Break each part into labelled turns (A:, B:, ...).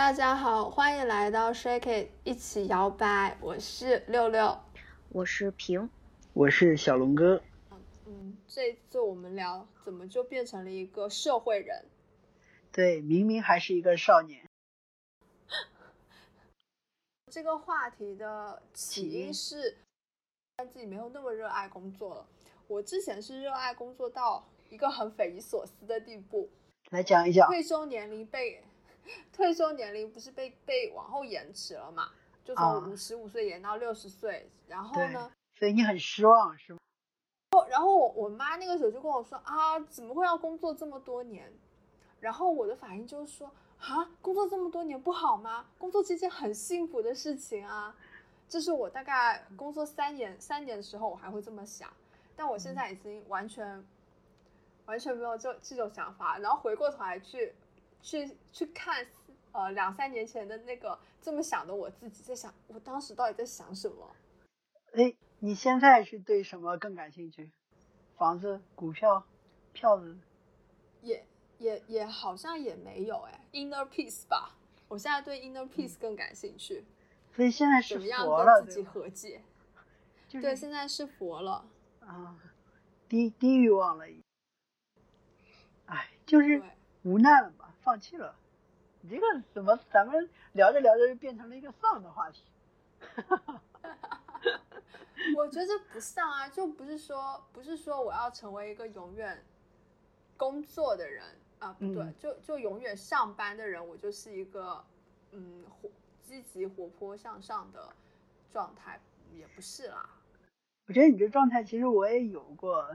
A: 大家好，欢迎来到 Shake It 一起摇摆，我是六六，
B: 我是平，
C: 我是小龙哥。
A: 嗯，这次我们聊怎么就变成了一个社会人？
C: 对，明明还是一个少年。
A: 这个话题的起因是，自己没有那么热爱工作了。我之前是热爱工作到一个很匪夷所思的地步。
C: 来讲一讲，
A: 退休年龄被。退休年龄不是被被往后延迟了嘛？就从五十五岁延到六十岁，然后呢？
C: 所以你很失望是吗？
A: 然后我我妈那个时候就跟我说啊，怎么会要工作这么多年？然后我的反应就是说啊，工作这么多年不好吗？工作是一件很幸福的事情啊。这是我大概工作三年三年的时候，我还会这么想，但我现在已经完全完全没有这这种想法。然后回过头来去。去去看，呃，两三年前的那个这么想的我自己，在想我当时到底在想什么？
C: 哎，你现在是对什么更感兴趣？房子、股票、票子？
A: 也也也好像也没有哎，inner peace 吧。我现在对 inner peace 更感兴趣。
C: 所以现在是
A: 佛了，跟自己和解。
C: 对，
A: 现在是佛了。
C: 啊，低低欲望了。哎，就是无奈了嘛。放弃了，你这个怎么咱们聊着聊着就变成了一个丧的话题？
A: 我觉得不丧啊，就不是说不是说我要成为一个永远工作的人啊，不对，就就永远上班的人，我就是一个嗯活积极活泼向上的状态，也不是啦。
C: 我觉得你这状态其实我也有过，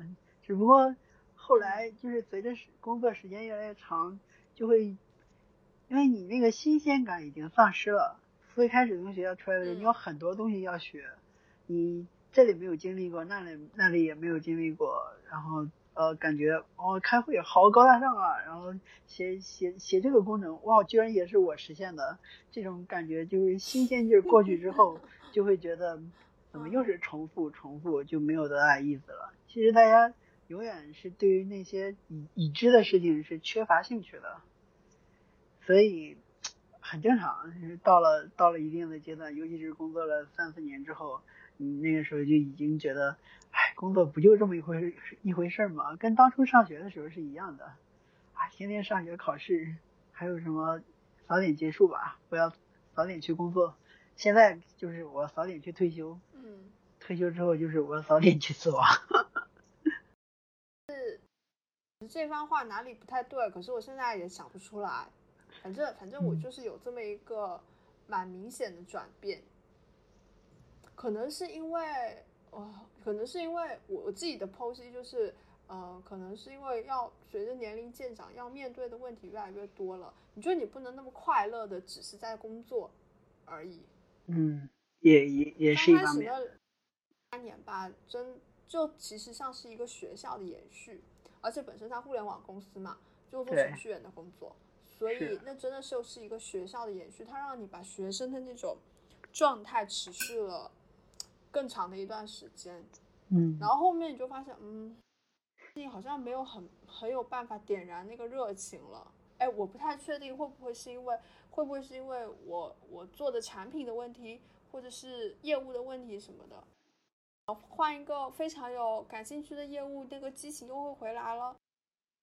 C: 只不过后来就是随着工作时间越来越长。就会，因为你那个新鲜感已经丧失了。最开始从学校出来的人，你有很多东西要学，你这里没有经历过，那里那里也没有经历过，然后呃，感觉哦，开会好高大上啊，然后写写写这个功能，哇，居然也是我实现的，这种感觉就是新鲜劲儿过去之后，就会觉得怎么又是重复重复，就没有多大意思了。其实大家。永远是对于那些已已知的事情是缺乏兴趣的，所以很正常。就是到了到了一定的阶段，尤其是工作了三四年之后，你那个时候就已经觉得，哎，工作不就这么一回一回事吗？跟当初上学的时候是一样的，啊，天天上学考试，还有什么早点结束吧，不要早点去工作。现在就是我早点去退休，
A: 嗯，
C: 退休之后就是我早点去死亡。
A: 这番话哪里不太对？可是我现在也想不出来。反正反正我就是有这么一个蛮明显的转变。可能是因为，哦，可能是因为我我自己的剖析就是，呃，可能是因为要随着年龄渐长，要面对的问题越来越多了。你觉得你不能那么快乐的只是在工作而已？
C: 嗯，也也也是一方面。
A: 三年吧，真就其实像是一个学校的延续。而且本身它互联网公司嘛，就做程序员的工作，所以那真的就是一个学校的延续，它让你把学生的那种状态持续了更长的一段时间。
C: 嗯，
A: 然后后面你就发现，嗯，你好像没有很很有办法点燃那个热情了。哎，我不太确定会不会是因为会不会是因为我我做的产品的问题，或者是业务的问题什么的。换一个非常有感兴趣的业务，那个激情又会回来了，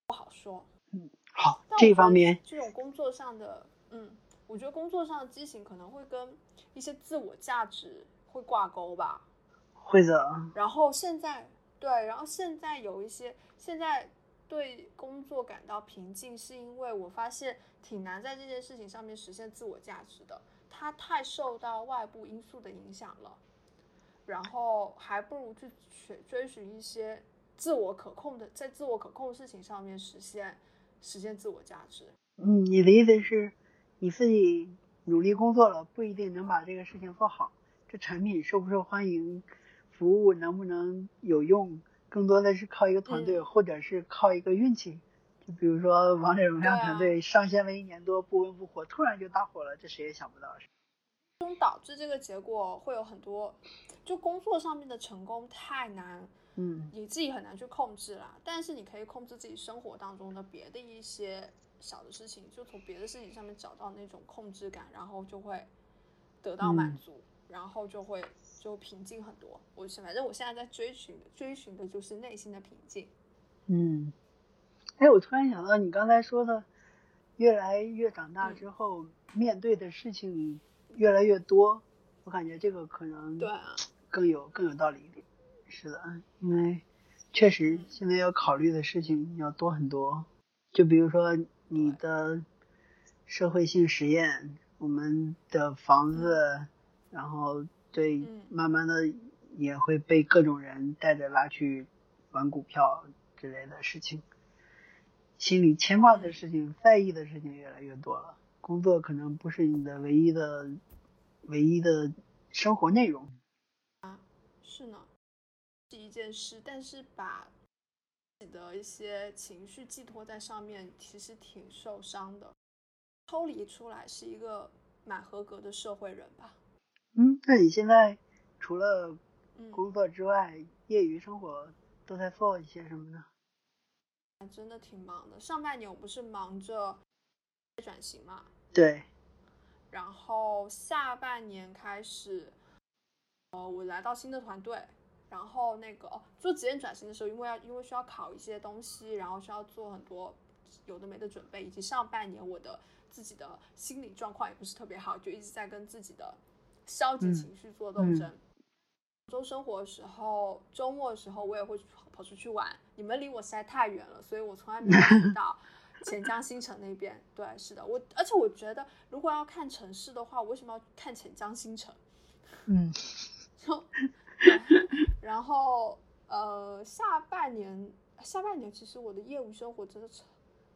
A: 不好说。
C: 嗯，好，这方面
A: 这种工作上的，嗯，我觉得工作上的激情可能会跟一些自我价值会挂钩吧。
C: 会的。
A: 然后现在，对，然后现在有一些，现在对工作感到平静，是因为我发现挺难在这件事情上面实现自我价值的，它太受到外部因素的影响了。然后还不如去追追寻一些自我可控的，在自我可控的事情上面实现实现自我价值。
C: 嗯，你的意思是，你自己努力工作了，不一定能把这个事情做好。这产品受不受欢迎，服务能不能有用，更多的是靠一个团队，或者是靠一个运气。就比如说王者荣耀团队上线了一年多不温不火，突然就大火了，这谁也想不到。
A: 导致这个结果会有很多，就工作上面的成功太难，
C: 嗯，
A: 你自己很难去控制啦。但是你可以控制自己生活当中的别的一些小的事情，就从别的事情上面找到那种控制感，然后就会得到满足，然后就会就平静很多。我是反正我现在在追寻的，追寻的就是内心的平静。
C: 嗯，哎，我突然想到你刚才说的，越来越长大之后，面对的事情越来越多，我感觉这个可能
A: 对啊，
C: 更有更有道理一点。是的，因为确实现在要考虑的事情要多很多。就比如说你的社会性实验，我们的房子，然后对，慢慢的也会被各种人带着拉去玩股票之类的事情，心里牵挂的事情、在意的事情越来越多了。工作可能不是你的唯一的、唯一的生活内容。
A: 啊，是呢。是一件事，但是把自己的一些情绪寄托在上面，其实挺受伤的。抽离出来是一个蛮合格的社会人吧。
C: 嗯，那你现在除了工作之外，业余生活都在做一些什么呢？
A: 真的挺忙的。上半年我不是忙着转型嘛？
C: 对。
A: 然后下半年开始，呃，我来到新的团队。然后那个做职业转型的时候，因为要因为需要考一些东西，然后需要做很多有的没的准备，以及上半年我的自己的心理状况也不是特别好，就一直在跟自己的消极情绪做斗争。周生活的时候，周末的时候我也会跑出去玩。你们离我实在太远了，所以我从来没有去到钱江新城那边。对，是的，我而且我觉得如果要看城市的话，我为什么要看钱江新城？
C: 嗯，
A: 就。然后，呃，下半年，下半年其实我的业务生活真的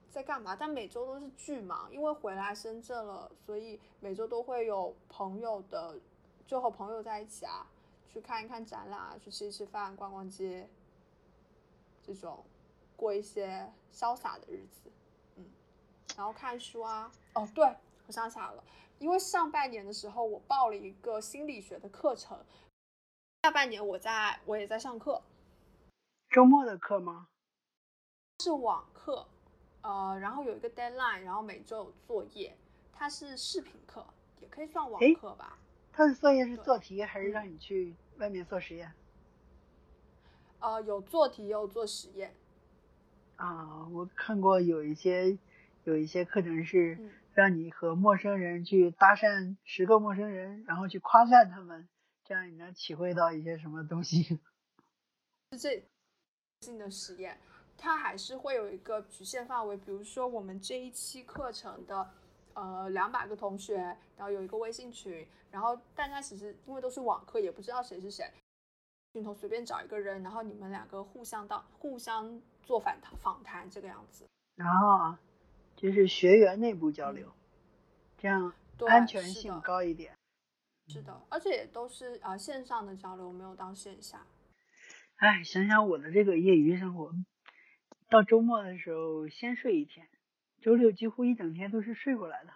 A: 在干嘛？但每周都是巨忙，因为回来深圳了，所以每周都会有朋友的，就和朋友在一起啊，去看一看展览啊，去吃一吃饭，逛逛街，这种过一些潇洒的日子，嗯，然后看书啊。哦，对，我想起来了，因为上半年的时候我报了一个心理学的课程。下半年我在我也在上课，
C: 周末的课吗？
A: 是网课，呃，然后有一个 deadline，然后每周有作业，它是视频课，也可以算网课吧。
C: 他的作业是做题还是让你去外面做实验？
A: 呃，有做题也有做实验。
C: 啊，我看过有一些有一些课程是让你和陌生人去搭讪十个陌生人，然后去夸赞他们。这样你能体会到一些什么东西？
A: 是这性的实验，它还是会有一个局限范围。比如说，我们这一期课程的呃两百个同学，然后有一个微信群，然后大家其实因为都是网课，也不知道谁是谁，群头随便找一个人，然后你们两个互相当互相做反谈访谈这个样子。
C: 然后就是学员内部交流，这样安全性高一点。
A: 是的，而且也都是啊线上的交流，没有到线下。
C: 哎，想想我的这个业余生活，到周末的时候先睡一天，周六几乎一整天都是睡过来的，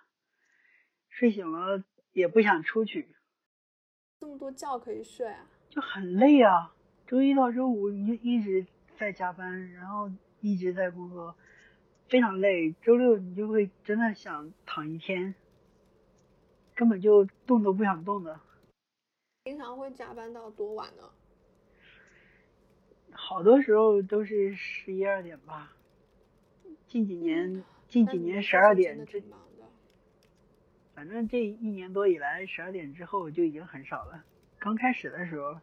C: 睡醒了也不想出去。
A: 这么多觉可以睡啊？
C: 就很累啊，周一到周五你就一直在加班，然后一直在工作，非常累。周六你就会真的想躺一天。根本就动都不想动的。
A: 经常会加班到多晚呢？
C: 好多时候都是十一二点吧。近几年，近几年十二点这，反正这一年多以来，十二点之后就已经很少了。刚开始的时候，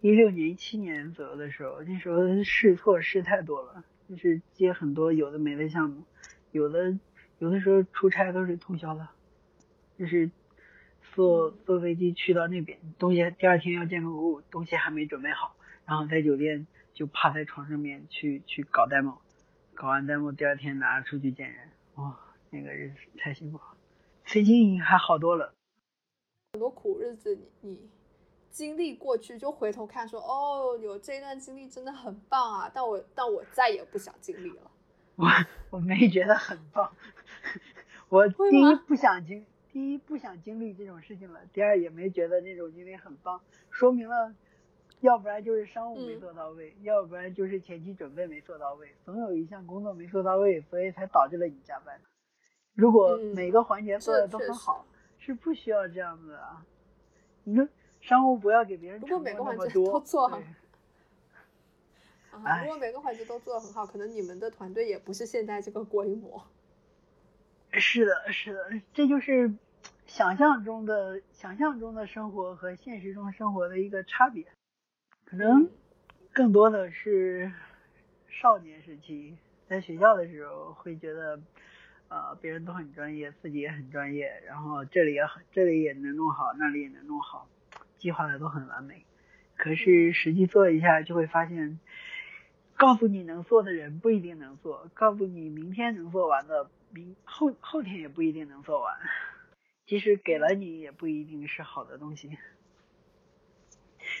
C: 一六年、一七年左右的时候，那时候试错试太多了，就是接很多有的没的项目，有的有的时候出差都是通宵的。就是坐坐飞机去到那边，东西第二天要见客户，东西还没准备好，然后在酒店就趴在床上面去去搞 demo，搞完 demo 第二天拿出去见人，哇，那个日子太辛苦了。最近还好多了，
A: 很多苦日子你你经历过去就回头看说，哦，有这段经历真的很棒啊，但我但我再也不想经历了。
C: 我我没觉得很棒，我第一不想经。第一不想经历这种事情了，第二也没觉得那种经历很棒，说明了，要不然就是商务没做到位，要不然就是前期准备没做到位，总有一项工作没做到位，所以才导致了你加班。如果
A: 嗯
C: 每个环节做的都很好，是不需要这样子的啊。你说商务不要给别人
A: 如果每个环节都做好 啊，
C: 哎
A: 如果每个环节都做得很好，可能你们的团队也不是现在这个规模。
C: 是的，是的，这就是想象中的想象中的生活和现实中生活的一个差别。可能
A: 嗯
C: 更多的是少年时期在学校的时候会觉得，呃，别人都很专业，自己也很专业，然后这里也很这里也能弄好，那里也能弄好，计划的都很完美。可是实际做一下就会发现，告诉你能做的人不一定能做，告诉你明天能做完的，明后后天也不一定能做完。即使给了你，也不一定是好的东西。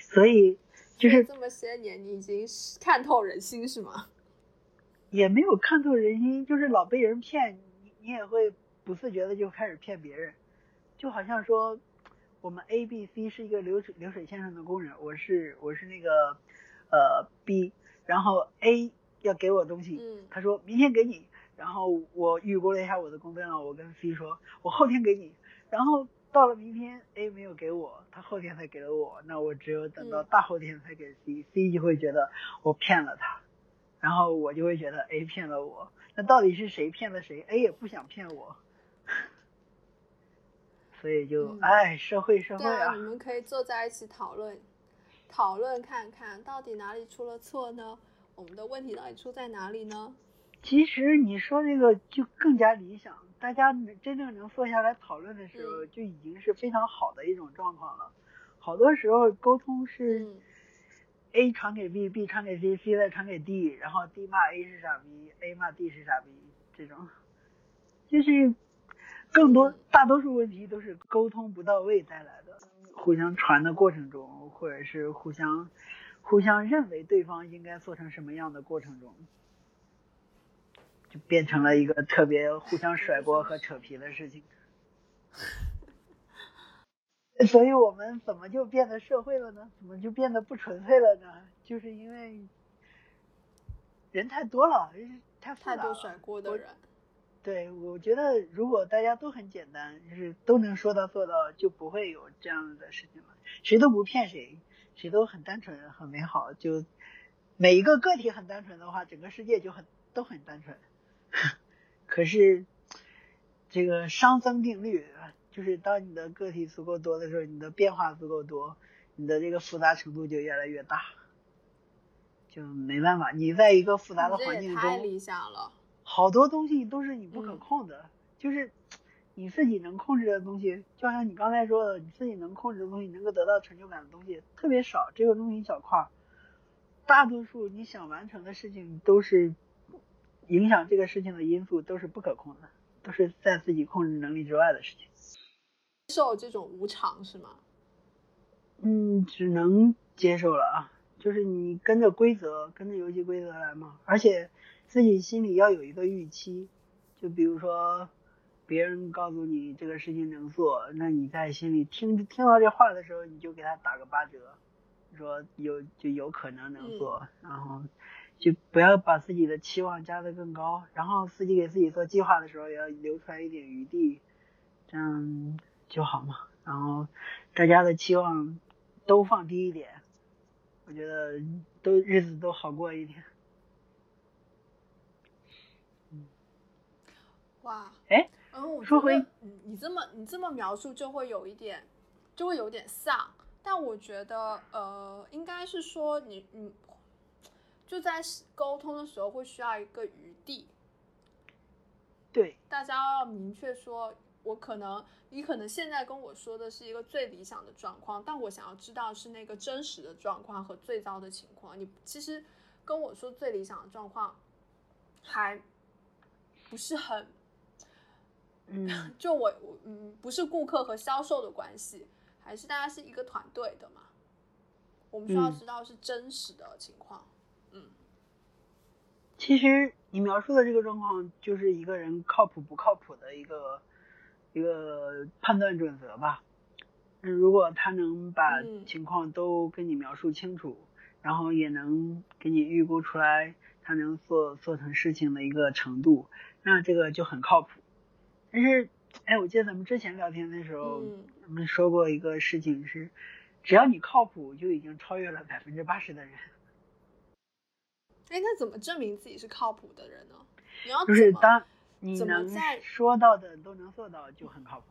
C: 所以就是
A: 这么些年，你已经是看透人心是吗？
C: 也没有看透人心，就是老被人骗，你你也会不自觉的就开始骗别人，就好像说我们 A、B、C 是一个流水流水线上的工人，我是我是那个呃 B，然后 A 要给我东西，
A: 嗯
C: 他说明天给你，然后我预估了一下我的工作量，我跟 C 说我后天给你，然后到了明天 A 没有给我，他后天才给了我，那我只有等到
A: 嗯
C: 大后天才给 C，C 就会觉得我骗了他。然后我就会觉得 A 骗了我，那到底是谁骗了谁？A 也不想骗我，所以就
A: 嗯
C: 哎，社会社会
A: 对啊，
C: 啊
A: 你，们可以坐在一起讨论，讨论看看到底哪里出了错呢？我们的问题到底出在哪里呢？
C: 其实你说这个就更加理想，大家能真正能坐下来讨论的时候，
A: 嗯
C: 就已经是非常好的一种状况了。好多时候沟通是
A: 嗯
C: A 传给 B，B 传给 C，C 再传给 D，然后 D 骂 A 是傻逼，A 骂 D 是傻逼，这种就是更多
A: 嗯
C: 大多数问题都是沟通不到位带来的。互相传的过程中，或者是互相互相认为对方应该做成什么样的过程中，就变成了一个特别互相甩锅和扯皮的事情。所以我们怎么就变得社会了呢？怎么就变得不纯粹了呢？就是因为人太多了，人太复杂了。
A: 太多甩锅的人，
C: 对，我觉得如果大家都很简单，就是都能说到做到，就不会有这样的事情了。谁都不骗谁，谁都很单纯、很美好。就每一个个体很单纯的话，整个世界就很都很单纯。可是这个熵增定律啊，就是当你的个体足够多的时候，你的变化足够多，你的这个复杂程度就越来越大。就没办法，你在一个复杂的环境中，
A: 太理想了。
C: 好多东西都是你不可
A: 嗯
C: 控的，就是你自己能控制的东西，就像你刚才说的，你自己能控制的东西，能够得到成就感的东西特别少，只有那么一小块儿。大多数你想完成的事情都是影响这个事情的因素都是不可控的，都是在自己控制能力之外的事情。
A: 接受这种无常是吗？
C: 嗯，只能接受了啊，就是你跟着规则，跟着游戏规则来嘛，而且自己心里要有一个预期，就比如说别人告诉你这个事情能做，那你在心里听听到这话的时候，你就给他打个八折，说有就有可能能做，然后就不要把自己的期望加得更高，然后自己给自己做计划的时候也要留出来一点余地，这样就好嘛。然后大家的期望都放低一点，我觉得都日子都好过一点。
A: 哇，
C: 哎，
A: 嗯，我
C: 说回
A: 觉得，嗯，你这么你这么描述就会有一点，就会有点丧。但我觉得，呃，应该是说你你就在沟通的时候会需要一个余地，
C: 对，
A: 大家要明确说，我可能你可能现在跟我说的是一个最理想的状况，但我想要知道是那个真实的状况和最糟的情况。你其实跟我说最理想的状况，还不是很。
C: 嗯，
A: 就我我嗯，不是顾客和销售的关系，还是大家是一个团队的嘛？我们需要
C: 嗯
A: 知道是真实的情况。嗯
C: 其实你描述的这个状况就是一个人靠谱不靠谱的一个一个判断准则吧。嗯，如果他能把
A: 嗯
C: 情况都跟你描述清楚，然后也能给你预估出来他能做做成事情的一个程度，那这个就很靠谱。但是，哎，我记得咱们之前聊天的时候，
A: 嗯
C: 咱们说过一个事情是，只要你靠谱，就已经超越了百分之八十的人。
A: 哎，那怎么证明自己是靠谱的人呢？你要
C: 就是当你能
A: 在
C: 说到的都能做到，就很靠谱。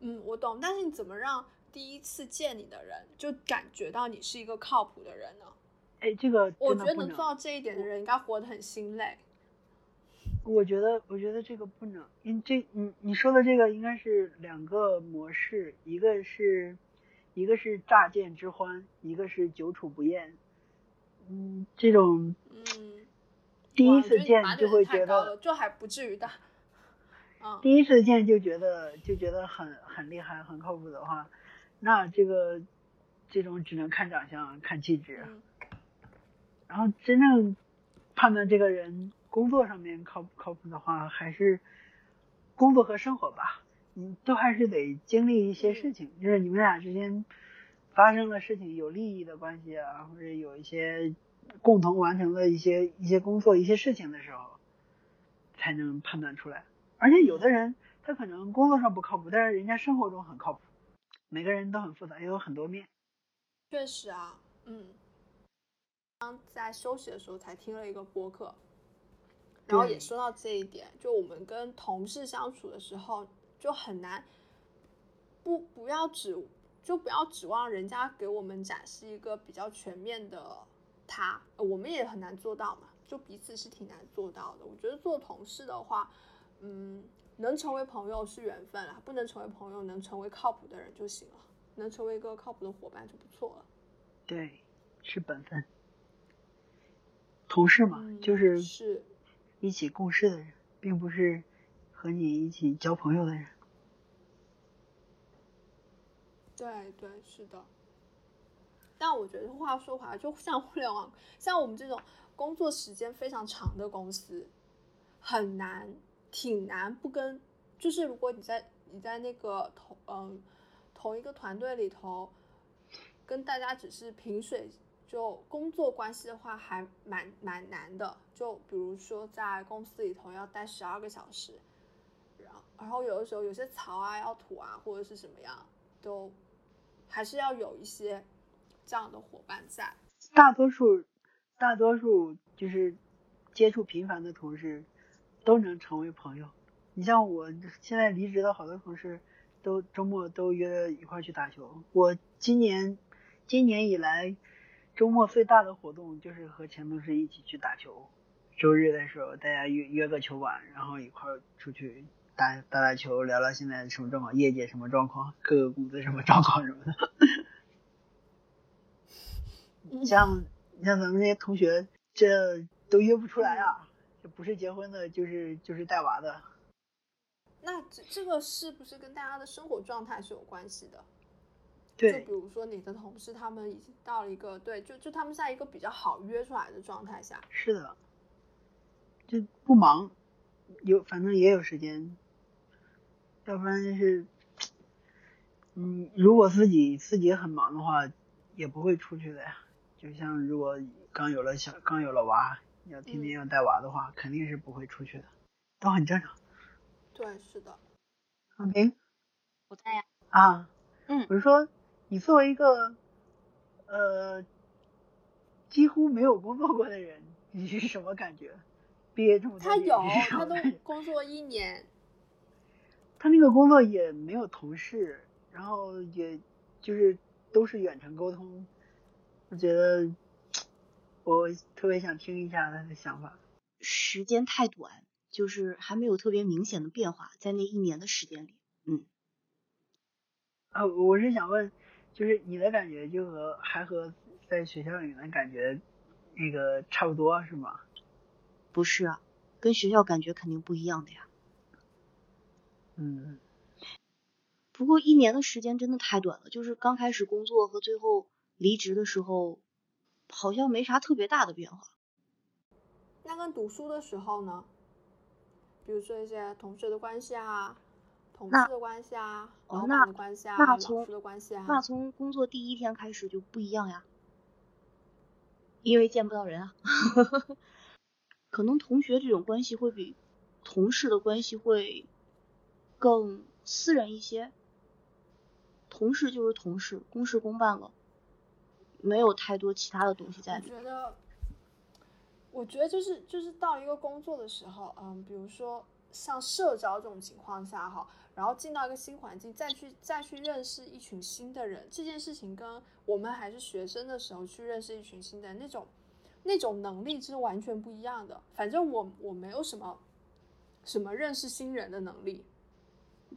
A: 嗯，我懂，但是你怎么让第一次见你的人就感觉到你是一个靠谱的人呢？
C: 哎，这个
A: 我觉得能做到这一点的人，应该活得很心累。
C: 我觉得，我觉得这个不能，因这你你说的这个应该是两个模式，一个是，一个是乍见之欢，一个是久处不厌。嗯，这种
A: 嗯，
C: 第一次见就会觉得，
A: 太高了，就还不至于的。嗯，
C: 第一次见就觉得就觉得很很厉害、很靠谱的话，那这个这种只能看长相、看气质，
A: 嗯
C: 然后真正判断这个人工作上面靠不靠谱的话，还是工作和生活吧，你都还是得经历一些事情，就是你们俩之间发生了事情，有利益的关系啊，或者有一些共同完成的一些一些工作、一些事情的时候，才能判断出来。而且有的人他可能工作上不靠谱，但是人家生活中很靠谱。每个人都很复杂，也有很多面。
A: 确实啊，嗯。刚在休息的时候才听了一个播客，然后也说到这一点，就我们跟同事相处的时候就很难，不不要指就不要指望人家给我们展示一个比较全面的他，呃我们也很难做到嘛，就彼此是挺难做到的。我觉得做同事的话，嗯，能成为朋友是缘分啊，不能成为朋友，能成为靠谱的人就行了，能成为一个靠谱的伙伴就不错了。
C: 对，是本分。同事嘛，
A: 嗯
C: 就是
A: 是，
C: 一起共事的人，并不是和你一起交朋友的人。
A: 对对是的。但我觉得话说回来，就像互联网，像我们这种工作时间非常长的公司，很难，挺难不跟，就是如果你在你在那个同嗯同一个团队里头，跟大家只是萍水就工作关系的话，还蛮蛮难的。就比如说在公司里头要待十二个小时，然后然后有的时候有些槽啊要吐啊或者是什么样，都还是要有一些这样的伙伴在。
C: 大多数，大多数就是接触频繁的同事，都能成为朋友。你像我现在离职的好多同事，都周末都约一块去打球。我今年今年以来，周末最大的活动就是和前同事一起去打球。周日的时候，大家约约个球馆，然后一块儿出去打打打球，聊聊现在什么状况，业界什么状况，各个公司什么状况什么的。
A: 嗯
C: 像你像咱们这些同学，这都约不出来啊！这不是结婚的，就是就是带娃的。
A: 那这这个是不是跟大家的生活状态是有关系的？就比如说你的同事，他们已经到了一个对，就就他们在一个比较好约出来的状态下，
C: 是的，就不忙，有反正也有时间，要不然就是，嗯，如果自己自己很忙的话，也不会出去的呀。就像如果刚有了小刚有了娃，要天天要带娃的话，肯定是不会出去的，都很正常。
A: 对，是的，
C: 阿平
B: 我在呀。
C: 啊，
B: 嗯。
C: 我是说，你作为一个呃几乎没有工作过的人，你是什么感觉？毕业这么多，
A: 他有他都 工作一年，
C: 他那个工作也没有同事，然后也就是都是远程沟通，我觉得我特别想听一下他的想法。
B: 时间太短，就是还没有特别明显的变化，在那一年的时间里，嗯，
C: 啊，我是想问，就是你的感觉就和还和在学校里面的感觉那个差不多是吗？
B: 不是啊，跟学校感觉肯定不一样的呀。
C: 嗯，
B: 不过一年的时间真的太短了，就是刚开始工作和最后离职的时候，好像没啥特别大的变化。
A: 那跟读书的时候呢？比如说一些同学的关系啊，同事的关系啊，
B: 哦
A: 老板
B: 那
A: 的关系啊，
B: 那
A: 老
B: 从
A: 师的关系啊，
B: 那从工作第一天开始就不一样呀，因为见不到人啊。可能同学这种关系会比同事的关系会更私人一些。同事就是同事，公事公办了，没有太多其他的东西在里。
A: 我觉得，我觉得就是就是到一个工作的时候，嗯，比如说像社交这种情况下哈，然后进到一个新环境，再去再去认识一群新的人，这件事情跟我们还是学生的时候去认识一群新的人那种那种能力是完全不一样的。反正我我没有什么什么认识新人的能力。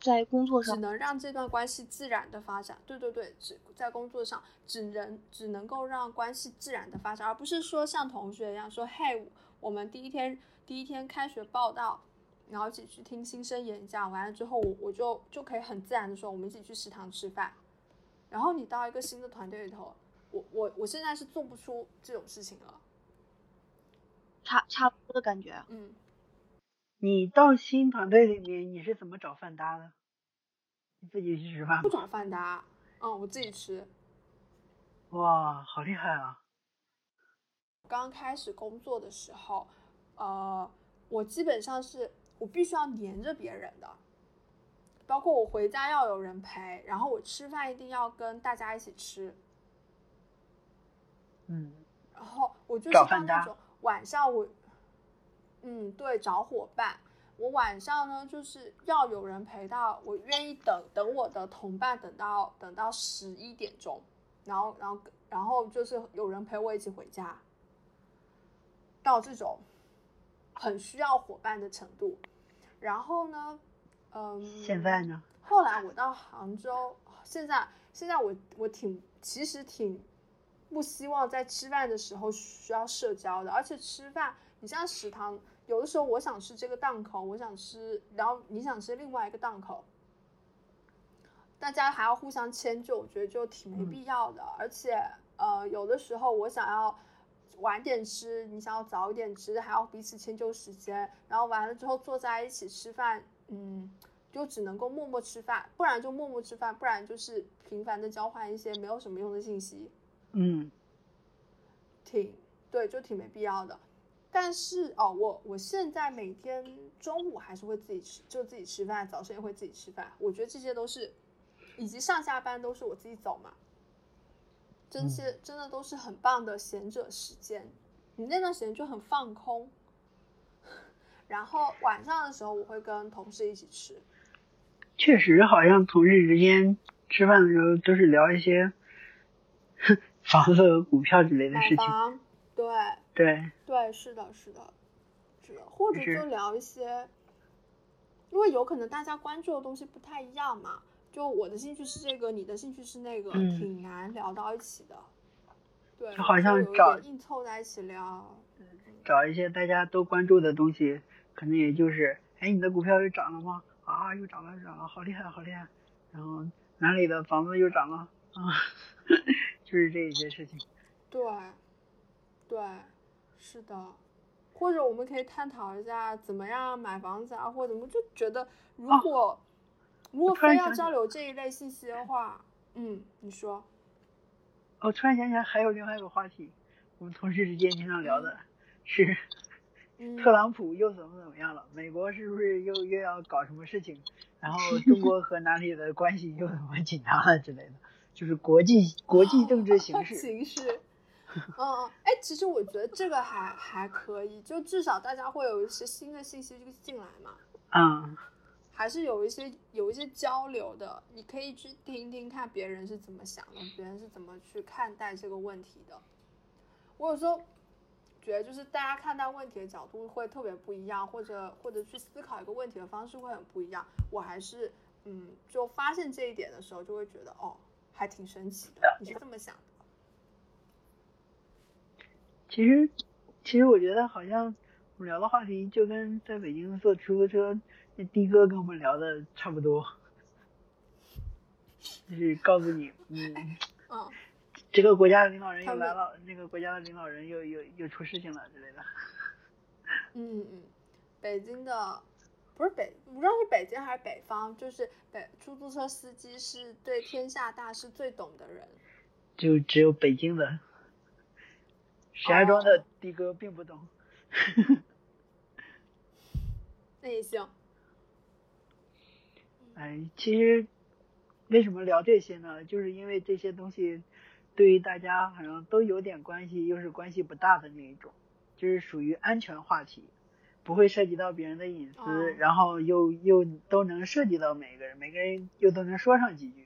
B: 在工作上
A: 只能让这段关系自然的发展，对对对，只在工作上只能只能够让关系自然的发展，而不是说像同学一样说，嘿，我们第一天第一天开学报道，然后一起去听新生演讲，完了之后我我就就可以很自然的说，我们一起去食堂吃饭，然后你到一个新的团队里头，我我我现在是做不出这种事情了，
B: 差差不多的感觉，
A: 嗯。
C: 你到新团队里面，你是怎么找饭搭的？你自己去吃饭？
A: 不找饭搭，嗯，我自己吃。
C: 哇，好厉害啊！
A: 刚开始工作的时候，呃，我基本上是我必须要黏着别人的，包括我回家要有人陪，然后我吃饭一定要跟大家一起吃。
C: 嗯。
A: 然后我就是那种晚上我。嗯，对，找伙伴。我晚上呢，就是要有人陪到，我愿意等等我的同伴，等到等到十一点钟，然后然后然后就是有人陪我一起回家，到这种很需要伙伴的程度。然后呢，嗯，
C: 现在呢？
A: 后来我到杭州，现在现在我我挺其实挺不希望在吃饭的时候需要社交的，而且吃饭，你像食堂。有的时候我想吃这个档口，我想吃，然后你想吃另外一个档口，大家还要互相迁就，我觉得就挺没必要的。而且，呃，有的时候我想要晚点吃，你想要早一点吃，还要彼此迁就时间。然后完了之后坐在一起吃饭，嗯，就只能够默默吃饭，不然就默默吃饭，不然就是频繁的交换一些没有什么用的信息。
C: 嗯，
A: 挺对，就挺没必要的。但是哦，我我现在每天中午还是会自己吃，就自己吃饭，早上也会自己吃饭。我觉得这些都是，以及上下班都是我自己走嘛，这些真的都是很棒的闲者时间。你那段时间就很放空，然后晚上的时候我会跟同事一起吃。
C: 确实，好像同事之间吃饭的时候都是聊一些 房子、股票之类的事情。
A: 对。
C: 对
A: 对，是的，是的，是的，或者就聊一些，因为有可能大家关注的东西不太一样嘛。就我的兴趣是这个，你的兴趣是那个，挺难聊到一起的。对，
C: 就好像找
A: 硬凑在一起聊，
C: 找一些大家都关注的东西，可能也就是，哎，你的股票又涨了吗？啊，又涨了，涨了，好厉害，好厉害。然后哪里的房子又涨了啊？就是这一些事情。
A: 对，对。是的，或者我们可以探讨一下怎么样买房子啊，或者怎么就觉得如果如果非要交流这一类信息的话，嗯，你说。
C: 我突然想起来还有另外一个话题，我们同事之间经常聊的是 特朗普又怎么怎么样了，美国是不是又又要搞什么事情，然后中 国和哪里的关系又怎么紧张了之类的，就是国际国际政治形势。
A: 形势。嗯嗯，哎，其实我觉得这个还还可以，就至少大家会有一些新的信息就进来嘛。
C: 嗯，
A: 还是有一些有一些交流的，你可以去听听看别人是怎么想的，别人是怎么去看待这个问题的。我有时候觉得，就是大家看待问题的角度会特别不一样，或者或者去思考一个问题的方式会很不一样。我还是嗯，就发现这一点的时候，就会觉得哦，还挺神奇的。你是这么想的？
C: 其实，其实我觉得好像我们聊的话题就跟在北京坐出租车的哥跟我们聊的差不多，就是告诉你，嗯，
A: 嗯，
C: 这个国家的领导人又来了，那个国家的领导人又又又出事情了之类的。
A: 嗯嗯，北京的不是北，不知道是北京还是北方，就是北出租车司机是对天下大事最懂的人，
C: 就只有北京的。石家庄的的哥并不懂，
A: 内向。
C: 哎，其实为什么聊这些呢？就是因为这些东西对于大家好像都有点关系，又是关系不大的那一种，就是属于安全话题，不会涉及到别人的隐私，
A: 哦
C: 然后又又都能涉及到每个人，每个人又都能说上几句。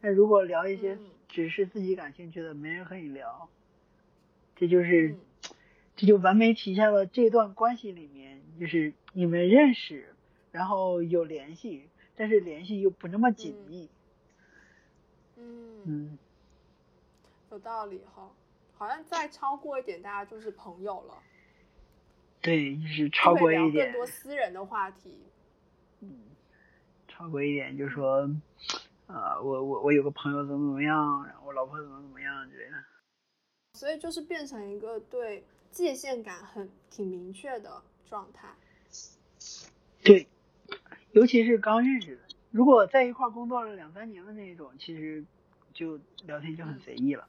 C: 那如果聊一些
A: 嗯
C: 只是自己感兴趣的，没人和你聊，这就是。
A: 嗯
C: 这就完美体现了这段关系里面，就是你们认识，然后有联系，但是联系又不那么紧密。
A: 嗯，
C: 嗯，
A: 有道理哈。好像再超过一点，大家就是朋友了，
C: 对，就是超过一点，更
A: 多私人的话题。
C: 嗯超过一点，就是说，呃，我我我有个朋友怎么怎么样，然后我老婆怎么怎么样之类的。
A: 所以就是变成一个对界限感很挺明确的状态。
C: 对，尤其是刚认识的，如果在一块儿工作了两三年的那种，其实就聊天就很随意了，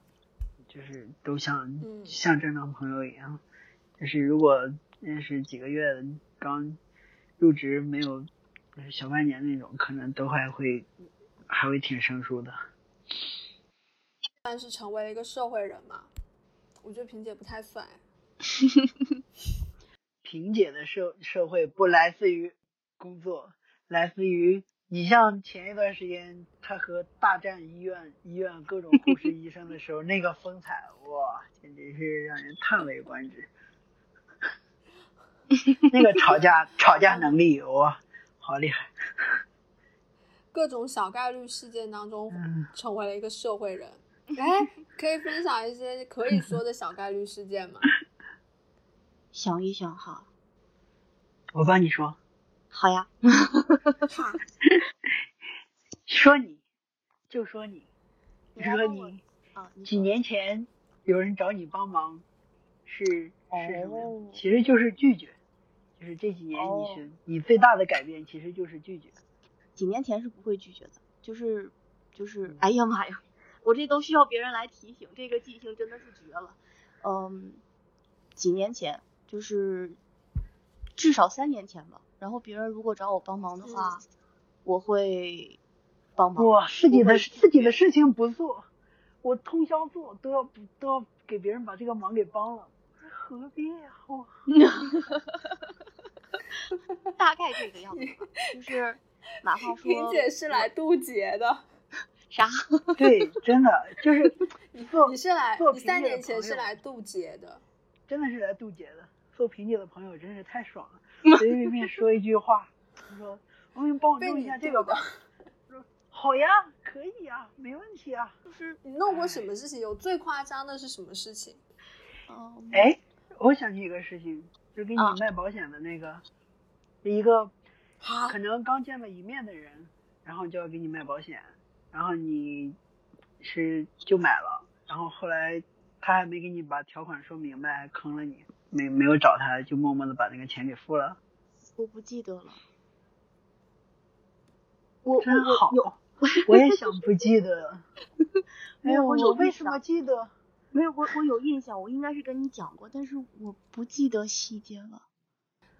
C: 就是都像、
A: 嗯
C: 像正常朋友一样。就是如果认识几个月，刚入职没有小半年那种，可能都还会还会挺生疏的。
A: 算是成为了一个社会人嘛，我觉得萍姐不太算。
C: 萍姐的社社会不来自于工作，来自于你像前一段时间他和大战医院医院各种护士医生的时候，那个风采，哇，简直是让人叹为观止。那个吵架吵架能力，哇，好厉害。
A: 各种小概率事件当中
C: 嗯，
A: 成为了一个社会人。哎，可以分享一些可以说的小概率事件吗？
B: 想一想哈，
C: 我帮你说，
B: 好呀，
A: 哈，
C: 说你，就说你，
B: 你
C: 说你
B: 啊，
C: 几年前有人找你帮忙，是是什么？
B: 哦。
C: 其实就是拒绝，就是这几年你是、你最大的改变，其实就是拒绝。
B: 几年前是不会拒绝的，就是就是，哎呀妈呀，我这都需要别人来提醒，这个记性真的是绝了。嗯，几年前就是至少三年前吧，然后别人如果找我帮忙的话，我会帮忙。
C: 我，自己的自己的事情不做，我通宵做都要不都要给别人把这个忙给帮了，何必呀、我
B: 大概这个样子，就是哪怕 说
A: 萍姐是来渡劫的，
B: 啥？
C: 对，真的就是做
A: 你是来
C: 做
A: 你三
C: 萍姐的
A: 年前是来渡劫的。
C: 真的是来渡劫的。做萍姐的朋友真是太爽了，随随便便说一句话，他说我给你帮我弄一下这个吧。我说好呀，可以呀，没问题啊。
B: 就是
A: 你弄过什么事情？有最夸张的是什么事情？
B: 哦，
C: 哎，我想起一个事情，就给你
B: 啊
C: 卖保险的那个，一个
A: 啊
C: 可能刚见了一面的人，然后就要给你卖保险，然后你是就买了，然后后来他还没给你把条款说明白，还坑了你，没没有找他，就默默的把那个钱给付了，
B: 我不记得了。我
C: 真
B: 我
C: 好
B: 我，
C: 我也想不记得了。哎呦，
B: 我有
C: 我为什么记得？
B: 没有我我有印象，我应该是跟你讲过，但是我不记得细节了，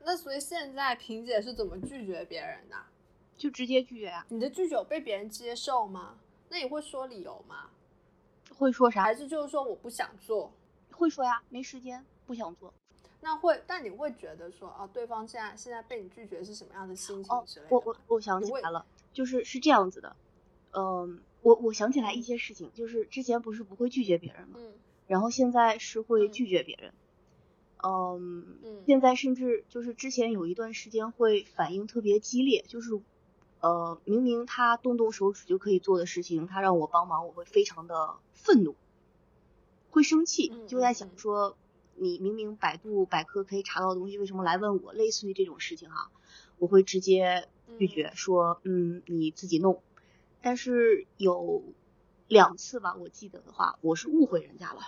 A: 那所以现在萍姐是怎么拒绝别人的？
B: 就直接拒绝啊、
A: 你的拒绝有被别人接受吗？那你会说理由吗？
B: 会说啥
A: 还？是就是说我不想做？
B: 会说呀，没时间，不想做。
A: 那会，但你会觉得说，啊，对方现在现在被你拒绝是什么样的心情
B: 哦
A: 之类？
B: 我我我想起来了，就是是这样子的，嗯，我我想起来一些事情，就是之前不是不会拒绝别人吗？
A: 嗯
B: 然后现在是会
A: 嗯
B: 拒绝别人，嗯，
A: 嗯
B: 现在甚至就是之前有一段时间会反应特别激烈，就是呃，明明他动动手指就可以做的事情，他让我帮忙，我会非常的愤怒，会生气，
A: 嗯
B: 就在想说，你明明百度百科可以查到的东西，为什么来问我？类似于这种事情哈，我会直接拒绝说，嗯，你自己弄。但是有两次吧，我记得的话，我是误会人家了。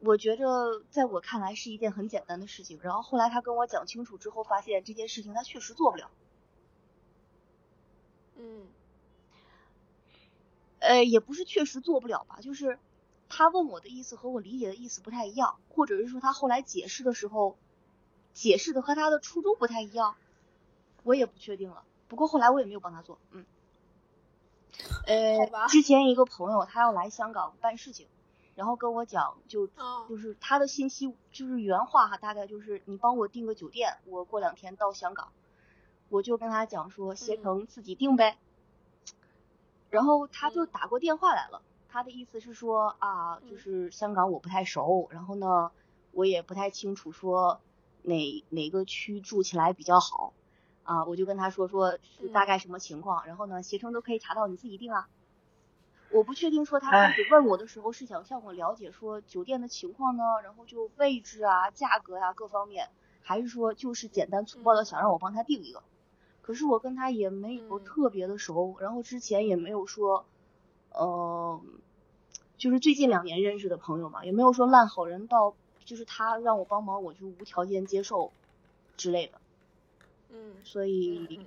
B: 我觉着在我看来是一件很简单的事情，然后后来他跟我讲清楚之后，发现这件事情他确实做不了。
A: 嗯
B: 呃，也不是确实做不了吧，就是他问我的意思和我理解的意思不太一样，或者是说他后来解释的时候，解释的和他的初衷不太一样，我也不确定了。不过后来我也没有帮他做，嗯。呃，之前一个朋友他要来香港办事情，然后跟我讲，就就是他的信息就是原话哈，大概就是你帮我订个酒店，我过两天到香港。我就跟他讲说，携程自己订呗。然后他就打过电话来了，他的意思是说啊，就是香港我不太熟，然后呢，我也不太清楚说哪哪个区住起来比较好。啊，我就跟他说说是大概什么情况，然后呢，携程都可以查到，你自己定啊。我不确定说他开始问我的时候是想向我了解说酒店的情况呢，然后就位置啊、价格呀各方面，还是说就是简单粗暴的想让我帮他定一个。可是我跟他也没有特别的熟，然后之前也没有说，呃，就是最近两年认识的朋友嘛，也没有说烂好人到就是他让我帮忙我就无条件接受之类的。
A: 嗯，
B: 所以，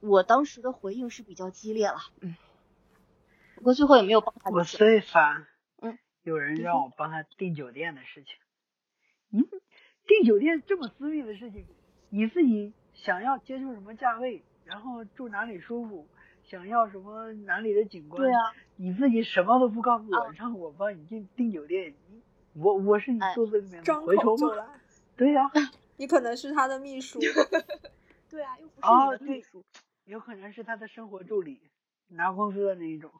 B: 我当时的回应是比较激烈了，嗯，不过最后也没有帮他。
C: 我最烦，
B: 嗯，
C: 有人让我帮他订酒店的事情。嗯，订酒店这么私密的事情，你自己想要接受什么价位，然后住哪里舒服，想要什么哪里的景观，
B: 对啊，
C: 你自己什么都不告诉我，让我帮你订订酒店，我我是你肚子里面的蛔虫吗？对呀。
A: 你可能是他的秘书，
B: 对啊，又不是你的秘书，
C: 有可能是他的生活助理，拿工资的那一种。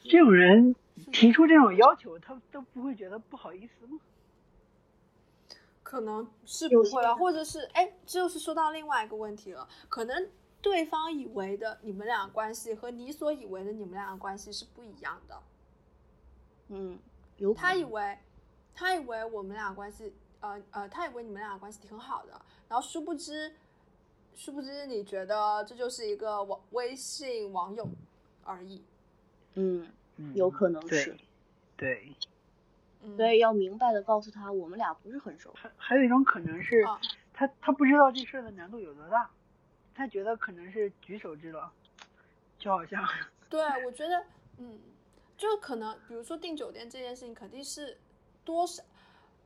C: 这种人提出这种要求，他都不会觉得不好意思吗？
A: 可能是不会啊，或者是哎，这就是说到另外一个问题了，可能对方以为的你们俩关系和你所以为的你们俩关系是不一样的。
B: 嗯，有
A: 他以为，他以为我们俩关系。呃呃，他以为你们俩关系挺好的，然后殊不知，殊不知你觉得这就是一个网微信网友而已。
B: 嗯，有可能是。
C: 对。
B: 所以要明白的告诉他，我们俩不是很熟。
C: 还还有一种可能是，他他不知道这事儿的难度有多大，他觉得可能是举手之劳，就好像。
A: 对，我觉得，嗯，就可能，比如说订酒店这件事情，肯定是多少。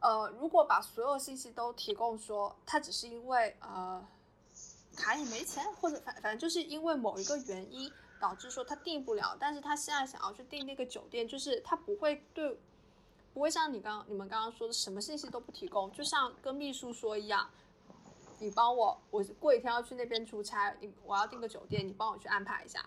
A: 呃，如果把所有信息都提供，说他只是因为呃卡里没钱，或者反反正就是因为某一个原因导致说他订不了，但是他现在想要去订那个酒店，就是他不会对，不会像你刚你们刚刚说的什么信息都不提供，就像跟秘书说一样，你帮我，我过几天要去那边出差，你我要订个酒店，你帮我去安排一下。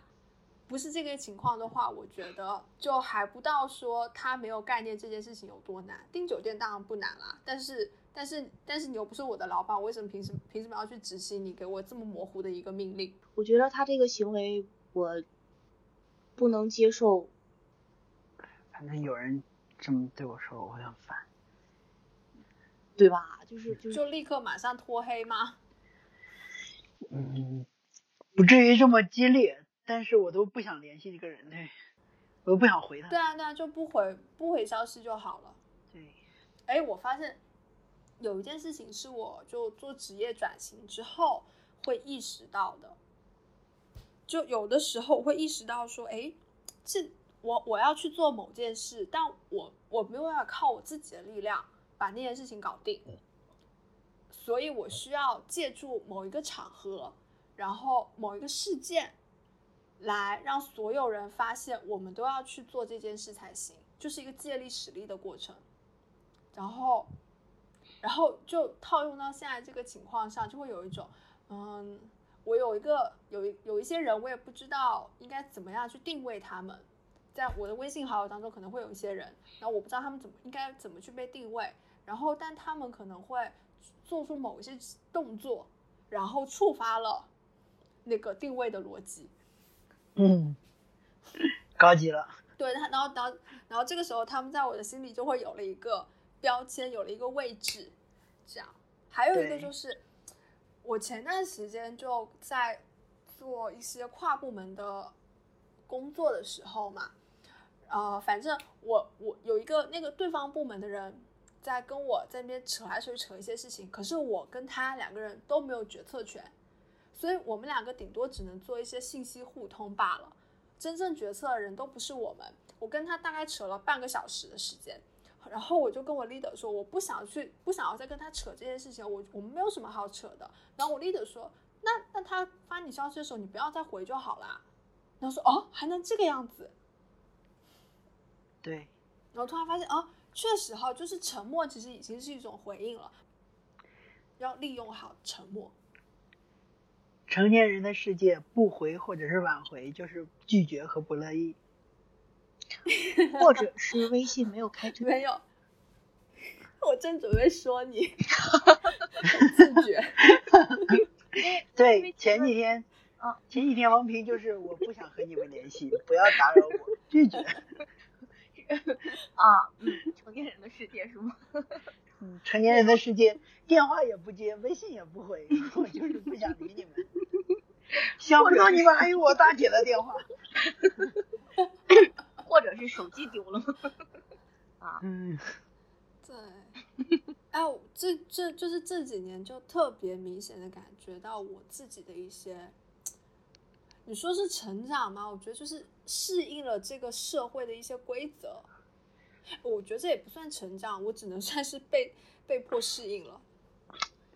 A: 不是这个情况的话，我觉得就还不到说他没有概念这件事情有多难。订酒店当然不难啦，但是但是但是你又不是我的老板，我为什么凭什么凭什么要去执行你给我这么模糊的一个命令？
B: 我觉得他这个行为我不能接受。
C: 反正有人这么对我说，我很烦，
B: 对吧？就是就
A: 就立刻马上拖黑吗？
C: 嗯，不至于这么激烈。但是我都不想联系这个人嘞，我都不想回他。
A: 对啊，对啊，就不回不回消息就好了。
C: 对，
A: 哎，我发现有一件事情是我就做职业转型之后会意识到的，就有的时候会意识到说，哎，这我我要去做某件事，但我我没有办法靠我自己的力量把那件事情搞定，所以我需要借助某一个场合，然后某一个事件。来让所有人发现，我们都要去做这件事才行，就是一个借力使力的过程。然后，然后就套用到现在这个情况上，就会有一种，嗯，我有一个有一有一些人，我也不知道应该怎么样去定位他们，在我的微信好友当中可能会有一些人，然后我不知道他们怎么应该怎么去被定位，然后但他们可能会做出某一些动作，然后触发了那个定位的逻辑。
C: 嗯，高级了。
A: 对他，然后，然后，然后这个时候，他们在我的心里就会有了一个标签，有了一个位置。这样，还有一个就是，我前段时间就在做一些跨部门的工作的时候嘛，呃，反正我我有一个那个对方部门的人在跟我在那边扯来扯去扯一些事情，可是我跟他两个人都没有决策权。所以我们两个顶多只能做一些信息互通罢了，真正决策的人都不是我们。我跟他大概扯了半个小时的时间，然后我就跟我 leader 说，我不想去，不想要再跟他扯这件事情，我我们没有什么好扯的。然后我 leader 说，那那他发你消息的时候，你不要再回就好啦。然后说，哦，还能这个样子？
C: 对。
A: 然后突然发现，哦，确实哈，就是沉默其实已经是一种回应了，要利用好沉默。
C: 成年人的世界，不回或者是挽回，就是拒绝和不乐意。
B: 或者是微信没有开 通，
A: 没有。我正准备说你自觉。
C: 对，前几天，啊，前几天王平就是我不想和你们联系，不要打扰我，拒绝。
B: 啊，嗯，成年人的世界是吗？
C: 嗯，成年人的世界，电话也不接，微信也不回，我就是不想理你们。想不到你们还有我大姐的电话。
B: 或者是手机丢了吗？
C: 啊，嗯，
A: 对，哎，这这就是这几年就特别明显的感觉到我自己的一些，你说是成长吗？我觉得就是适应了这个社会的一些规则。我觉得这也不算成长，我只能算是被被迫适应了，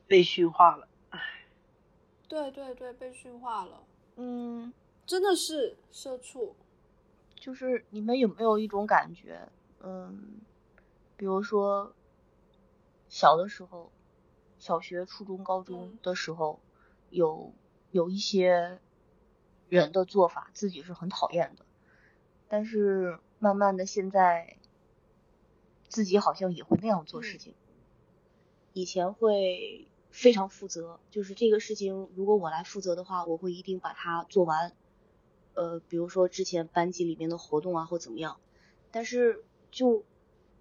C: 被驯化了。唉，
A: 对对对，被驯化了。
B: 嗯，
A: 真的是社畜。
B: 就是你们有没有一种感觉，嗯，比如说小的时候，小学、初中、高中的时候，有有一些人的做法自己是很讨厌的，但是慢慢的现在自己好像也会那样做事情。以前会非常负责，就是这个事情如果我来负责的话，我会一定把它做完。呃，比如说之前班级里面的活动啊，或怎么样，但是就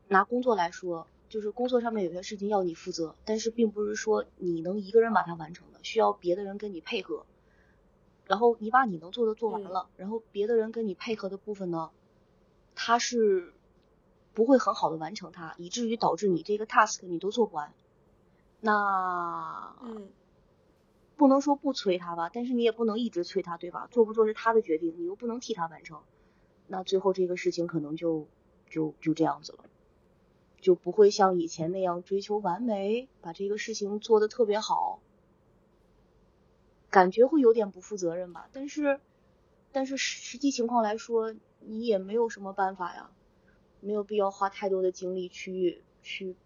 B: 拿工作来说，就是工作上面有些事情要你负责，但是并不是说你能一个人把它完成的，需要别的人跟你配合。然后你把你能做的做完了，然后别的人跟你配合的部分呢，他是不会很好的完成它，以至于导致你这个 task 你都做不完。那
A: 嗯。
B: 不能说不催他吧，但是你也不能一直催他，对吧？做不做是他的决定，你又不能替他完成，那最后这个事情可能就就就这样子了，就不会像以前那样追求完美，把这个事情做得特别好，感觉会有点不负责任吧。但是但是实际情况来说，你也没有什么办法呀，没有必要花太多的精力去去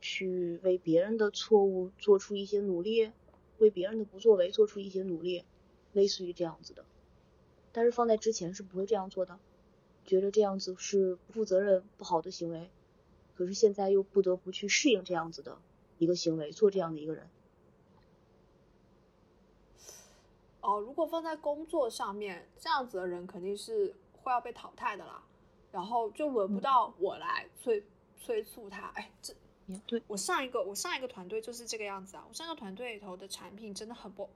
B: 去为别人的错误做出一些努力。为别人的不作为做出一些努力，类似于这样子的，但是放在之前是不会这样做的，觉得这样子是不负责任、不好的行为，可是现在又不得不去适应这样子的一个行为，做这样的一个人。
A: 哦，如果放在工作上面，这样子的人肯定是会要被淘汰的啦，然后就轮不到我来催催促他。哎，这。
B: 对
A: 我上一个我上一个团队就是这个样子啊，我上个团队里头的产品真的很不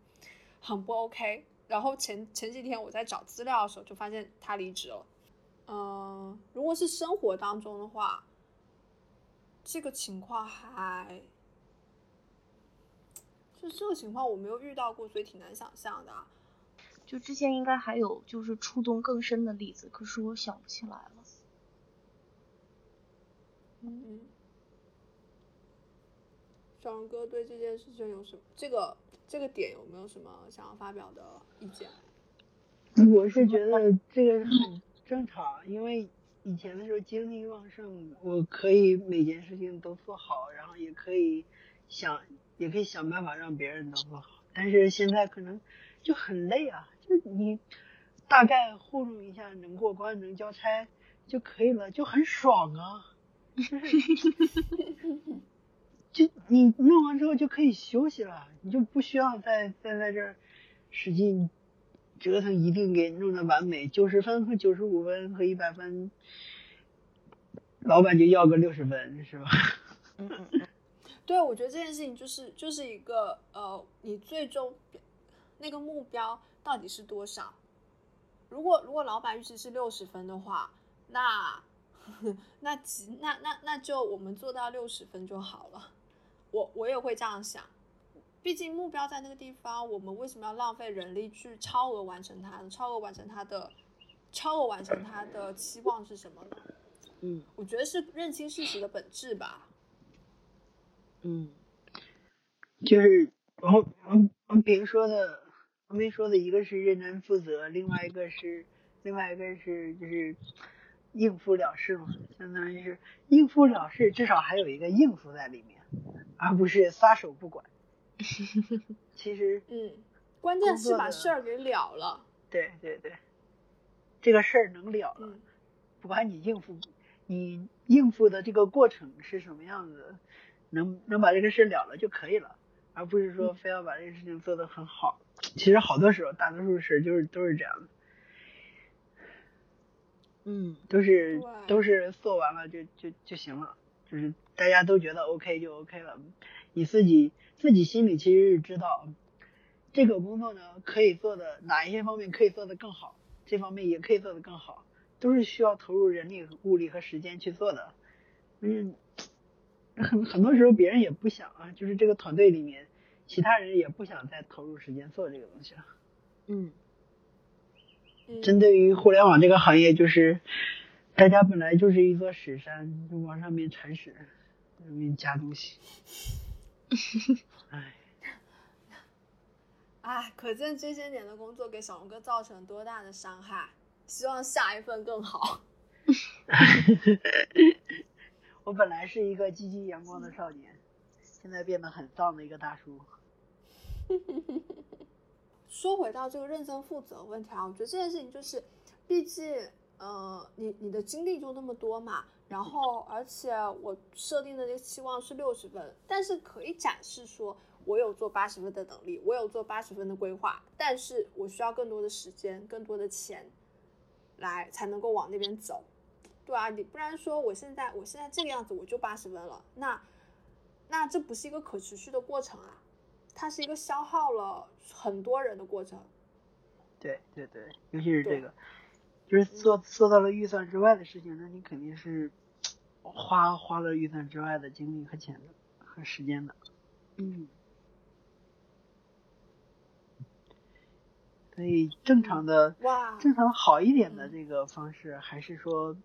A: 很不 OK。然后前前几天我在找资料的时候就发现他离职了。嗯，如果是生活当中的话，这个情况还就这个情况我没有遇到过，所以挺难想象的。
B: 就之前应该还有就是触动更深的例子，可是我想不起来了。
A: 嗯。小荣哥对这件事情有什么这个这个点有没有什么想要发表的意见？
C: 我是觉得这个很正常，因为以前的时候精力旺盛，我可以每件事情都做好，然后也可以想也可以想办法让别人能做好。但是现在可能就很累啊，就你大概糊弄一下能过关能交差就可以了，就很爽啊。就你弄完之后就可以休息了，你就不需要再再在这儿使劲折腾，一定给弄得完美。九十分和九十五分和一百分，老板就要个六十分，是吧？
A: 对，我觉得这件事情就是就是一个呃，你最终那个目标到底是多少？如果如果老板预期是六十分的话，那 那几那那那就我们做到六十分就好了。我我也会这样想，毕竟目标在那个地方，我们为什么要浪费人力去超额完成它？超额完成它的，超额完成它的期望是什么呢？
B: 嗯
A: 我觉得是认清事实的本质吧。
B: 嗯
C: 就是王王王平说的，王平说的一个是认真负责，另外一个是另外一个是就是应付了事嘛，相当于是应付了事，至少还有一个应付在里面，而不是撒手不管。其实
A: 嗯，关键是把事儿给了了。
C: 对对对，这个事儿能了了，
A: 嗯
C: 不管你应付你应付的这个过程是什么样子，能能把这个事了了就可以了，而不是说非要把这个事情做得很好。其实好多时候，大多数事就是都是这样的，
B: 嗯
C: 都是都是做完了就就就行了，就是大家都觉得 OK 就 OK 了。你自己自己心里其实是知道，这个工作呢可以做的哪一些方面可以做得更好，这方面也可以做得更好，都是需要投入人力、物力和时间去做的。嗯，很 很多时候别人也不想啊，就是这个团队里面其他人也不想再投入时间做这个东西了。
B: 嗯
A: 嗯，
C: 针对于互联网这个行业，就是大家本来就是一座屎山，就往上面铲屎，上面加东西。哎，
A: 哎，可见这些年的工作给小龙哥造成多大的伤害。希望下一份更好。
C: 我本来是一个积极阳光的少年，现在变得很丧的一个大叔。
A: 说回到这个认真负责问题啊，我觉得这件事情就是，毕竟，呃，你你的精力就那么多嘛，然后而且我设定的这个期望是六十分，但是可以展示说我有做八十分的能力，我有做八十分的规划，但是我需要更多的时间、更多的钱，来才能够往那边走。对啊，你不然说我现在我现在这个样子我就八十分了，那那这不是一个可持续的过程啊。它是一个消耗了很多人的过程。
C: 对对对，尤其是这个，就是做做到了预算之外的事情，那你肯定是花花了预算之外的精力和钱的和时间的。
B: 嗯
C: 所以正常的
A: 哇，
C: 正常好一点的
A: 嗯
C: 这个方式，还是说，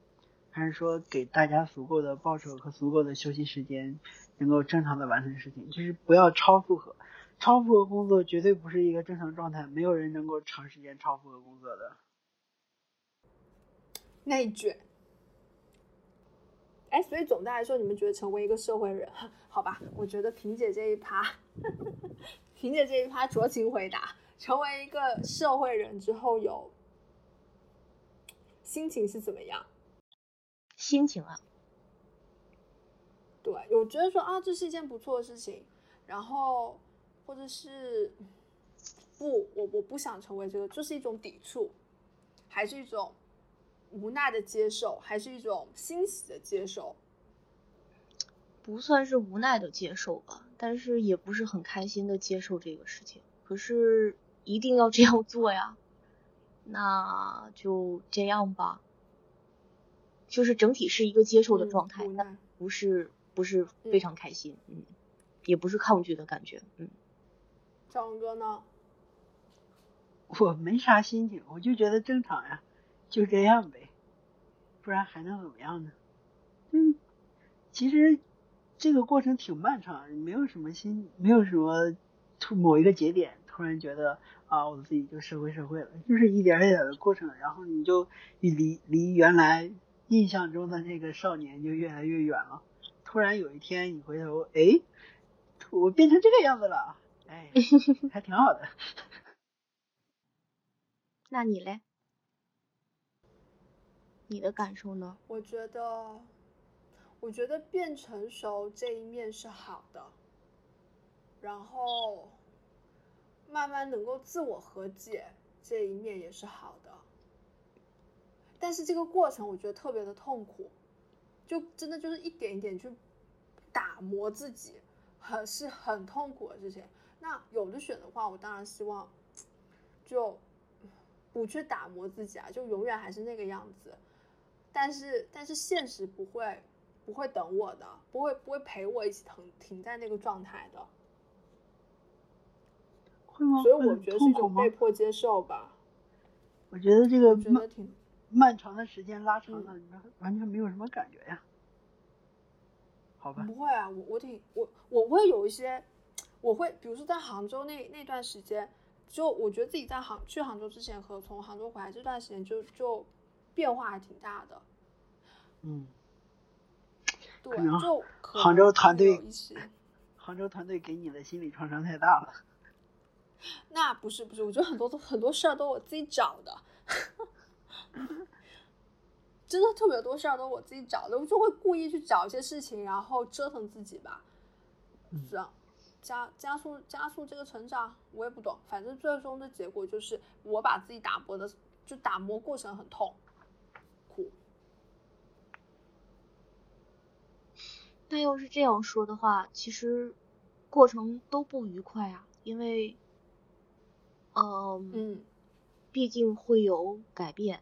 C: 还是说给大家足够的报酬和足够的休息时间，能够正常的完成事情，就是不要超负荷。超负荷工作绝对不是一个正常状态，没有人能够长时间超负荷工作的。
A: 内卷。哎，所以总的来说，你们觉得成为一个社会人，好吧？我觉得萍姐这一趴，萍姐这一趴酌情回答，成为一个社会人之后有心情是怎么样？
B: 心情啊，
A: 对，我觉得说啊，这是一件不错的事情，然后或者是不，我我不想成为这个，就是一种抵触，还是一种无奈的接受，还是一种欣喜的接受？
B: 不算是无奈的接受吧，但是也不是很开心的接受这个事情。可是一定要这样做呀，那就这样吧。就是整体是一个接受的
A: 嗯
B: 状态。不是不是非常开心，嗯，也不是抗拒的感觉，嗯。
A: 小龙哥呢？
C: 我没啥心情，我就觉得正常呀，就这样呗，不然还能怎么样呢？嗯，其实这个过程挺漫长，没有什么心，没有什么突某一个节点突然觉得啊，我自己就社会社会了，就是一点一点的过程，然后你就离离原来印象中的那个少年就越来越远了。突然有一天你回头，哎，我变成这个样子了，哎，还挺好的。
B: 那你嘞？你的感受呢？
A: 我觉得，我觉得变成熟这一面是好的，然后慢慢能够自我和解这一面也是好的。但是这个过程我觉得特别的痛苦，就真的就是一点一点去打磨自己，很是很痛苦的事情。那有的选的话，我当然希望就不去打磨自己啊，就永远还是那个样子。但是但是现实不会不会等我的，不会不会陪我一起停停在那个状态的，
C: 会吗？
A: 所以我觉得是一种被？迫接受吧。
C: 我觉得这个
A: 我觉得挺
C: 漫长的时间拉长了，
A: 嗯
C: 你完全没有什么感觉呀。好吧，
A: 不会啊，我我挺我我会有一些，我会比如说在杭州那那段时间，就我觉得自己在杭去杭州之前和从杭州回来这段时间就就变化还挺大的。
C: 嗯，
A: 对
C: 可能，
A: 就可
C: 杭州团队杭州团队给你的心理创伤太大了。
A: 那不是不是，我觉得很多都很多事儿都我自己找的，真的特别多事儿都我自己找的，我就会故意去找一些事情，然后折腾自己吧，是啊加加速加速这个成长，我也不懂，反正最终的结果就是我把自己打磨的，就打磨过程很痛苦。
B: 那要是这样说的话，其实过程都不愉快啊，因为，嗯，
A: 嗯
B: 毕竟会有改变，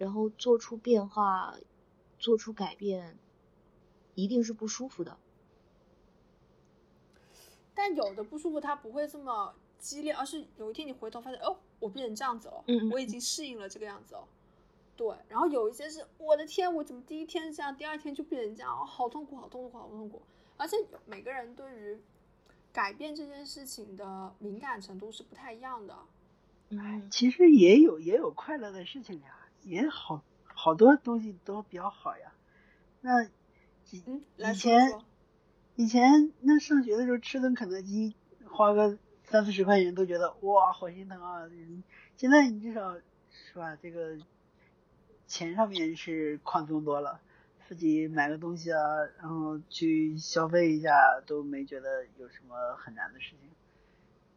B: 然后做出变化，做出改变，一定是不舒服的。
A: 但有的不舒服它不会这么激烈，而是有一天你回头发现，哦，我变成这样子了，
B: 嗯嗯
A: 我已经适应了这个样子了。对，然后有一些是我的天，我怎么第一天是这样，第二天就变成这样，哦，好痛苦，好痛苦，好痛苦。而且每个人对于改变这件事情的敏感程度是不太一样的。
B: 嗯，
C: 其实也有也有快乐的事情呀，也好好多东西都比较好呀。那以以前。以前那上学的时候吃顿肯德基，花个三四十块钱都觉得哇好心疼啊。嗯现在你至少是吧，这个钱上面是宽松多了，自己买个东西啊，然后去消费一下都没觉得有什么很难的事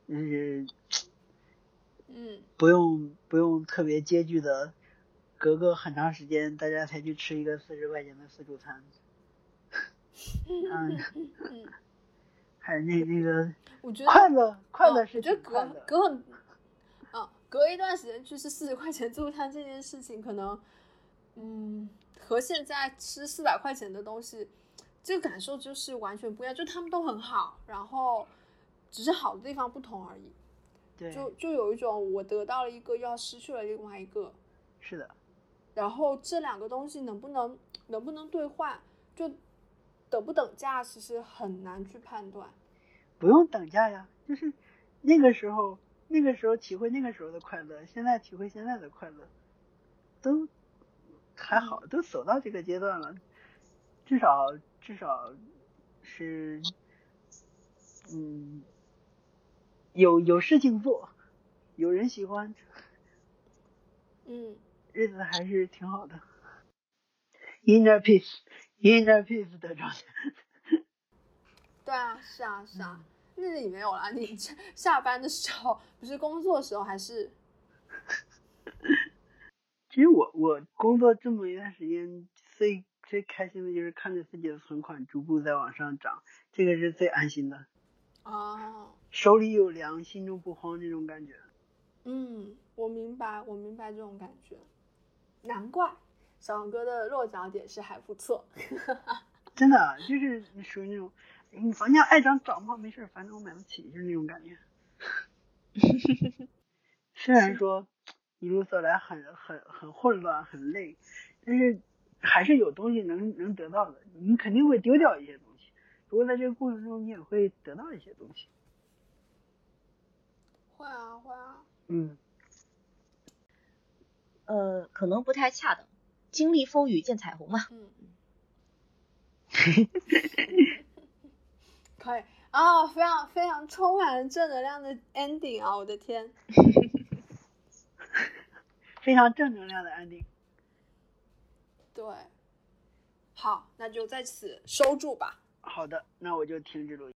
C: 情，就是
A: 嗯
C: 不用不用特别拮据的，隔个很长时间大家才去吃一个四十块钱的自助餐。嗯，
A: 嗯，
C: 还有那那个
A: 我觉得
C: 快乐快
A: 嗯
C: 乐是
A: 我觉得隔隔很，啊，隔一段时间去吃四十块钱自助餐这件事情，可能，嗯，和现在吃四百块钱的东西，这个感受就是完全不一样。就他们都很好，然后只是好的地方不同而已。
C: 对，
A: 就就有一种我得到了一个，又要失去了另外一个，
C: 是的，
A: 然后这两个东西能不能能不能兑换，就等不等价，其实很难去判断。
C: 不用等价呀，就是那个时候那个时候体会那个时候的快乐，现在体会现在的快乐，都还好，都走到这个阶段了，至少至少是嗯有有事情做，有人喜欢，
A: 嗯。
C: 日子还是挺好的。Inner peace，inner peace 的状态。
A: 对啊，是啊，是啊，那你没有啦。你下下班的时候，不是工作的时候，还是
C: 其实我我工作这么一段时间，最最开心的就是看着自己的存款逐步在往上涨，这个是最安心的，
A: 哦，
C: 手里有粮，心中不慌这种感觉。
A: 嗯，我明白，我明白这种感觉。难怪小王哥的落脚点是还不错。
C: 真的就是属于那种，哎你房价爱涨涨吧，没事儿，反正我买不起，就是那种感觉。虽然说一路走来很很很混乱，很累，但是还是有东西能能得到的。你肯定会丢掉一些东西，不过在这个过程中，你也会得到一些东西。
A: 会啊，会啊。
C: 嗯，
B: 呃，可能不太恰当。经历风雨见彩虹嘛。
A: 嗯，可以啊，非常非常充满了正能量的 ending 啊！我的天，
C: 非常正能量的 ending。
A: 对，好，那就在此收住吧。
C: 好的，那我就停止录音。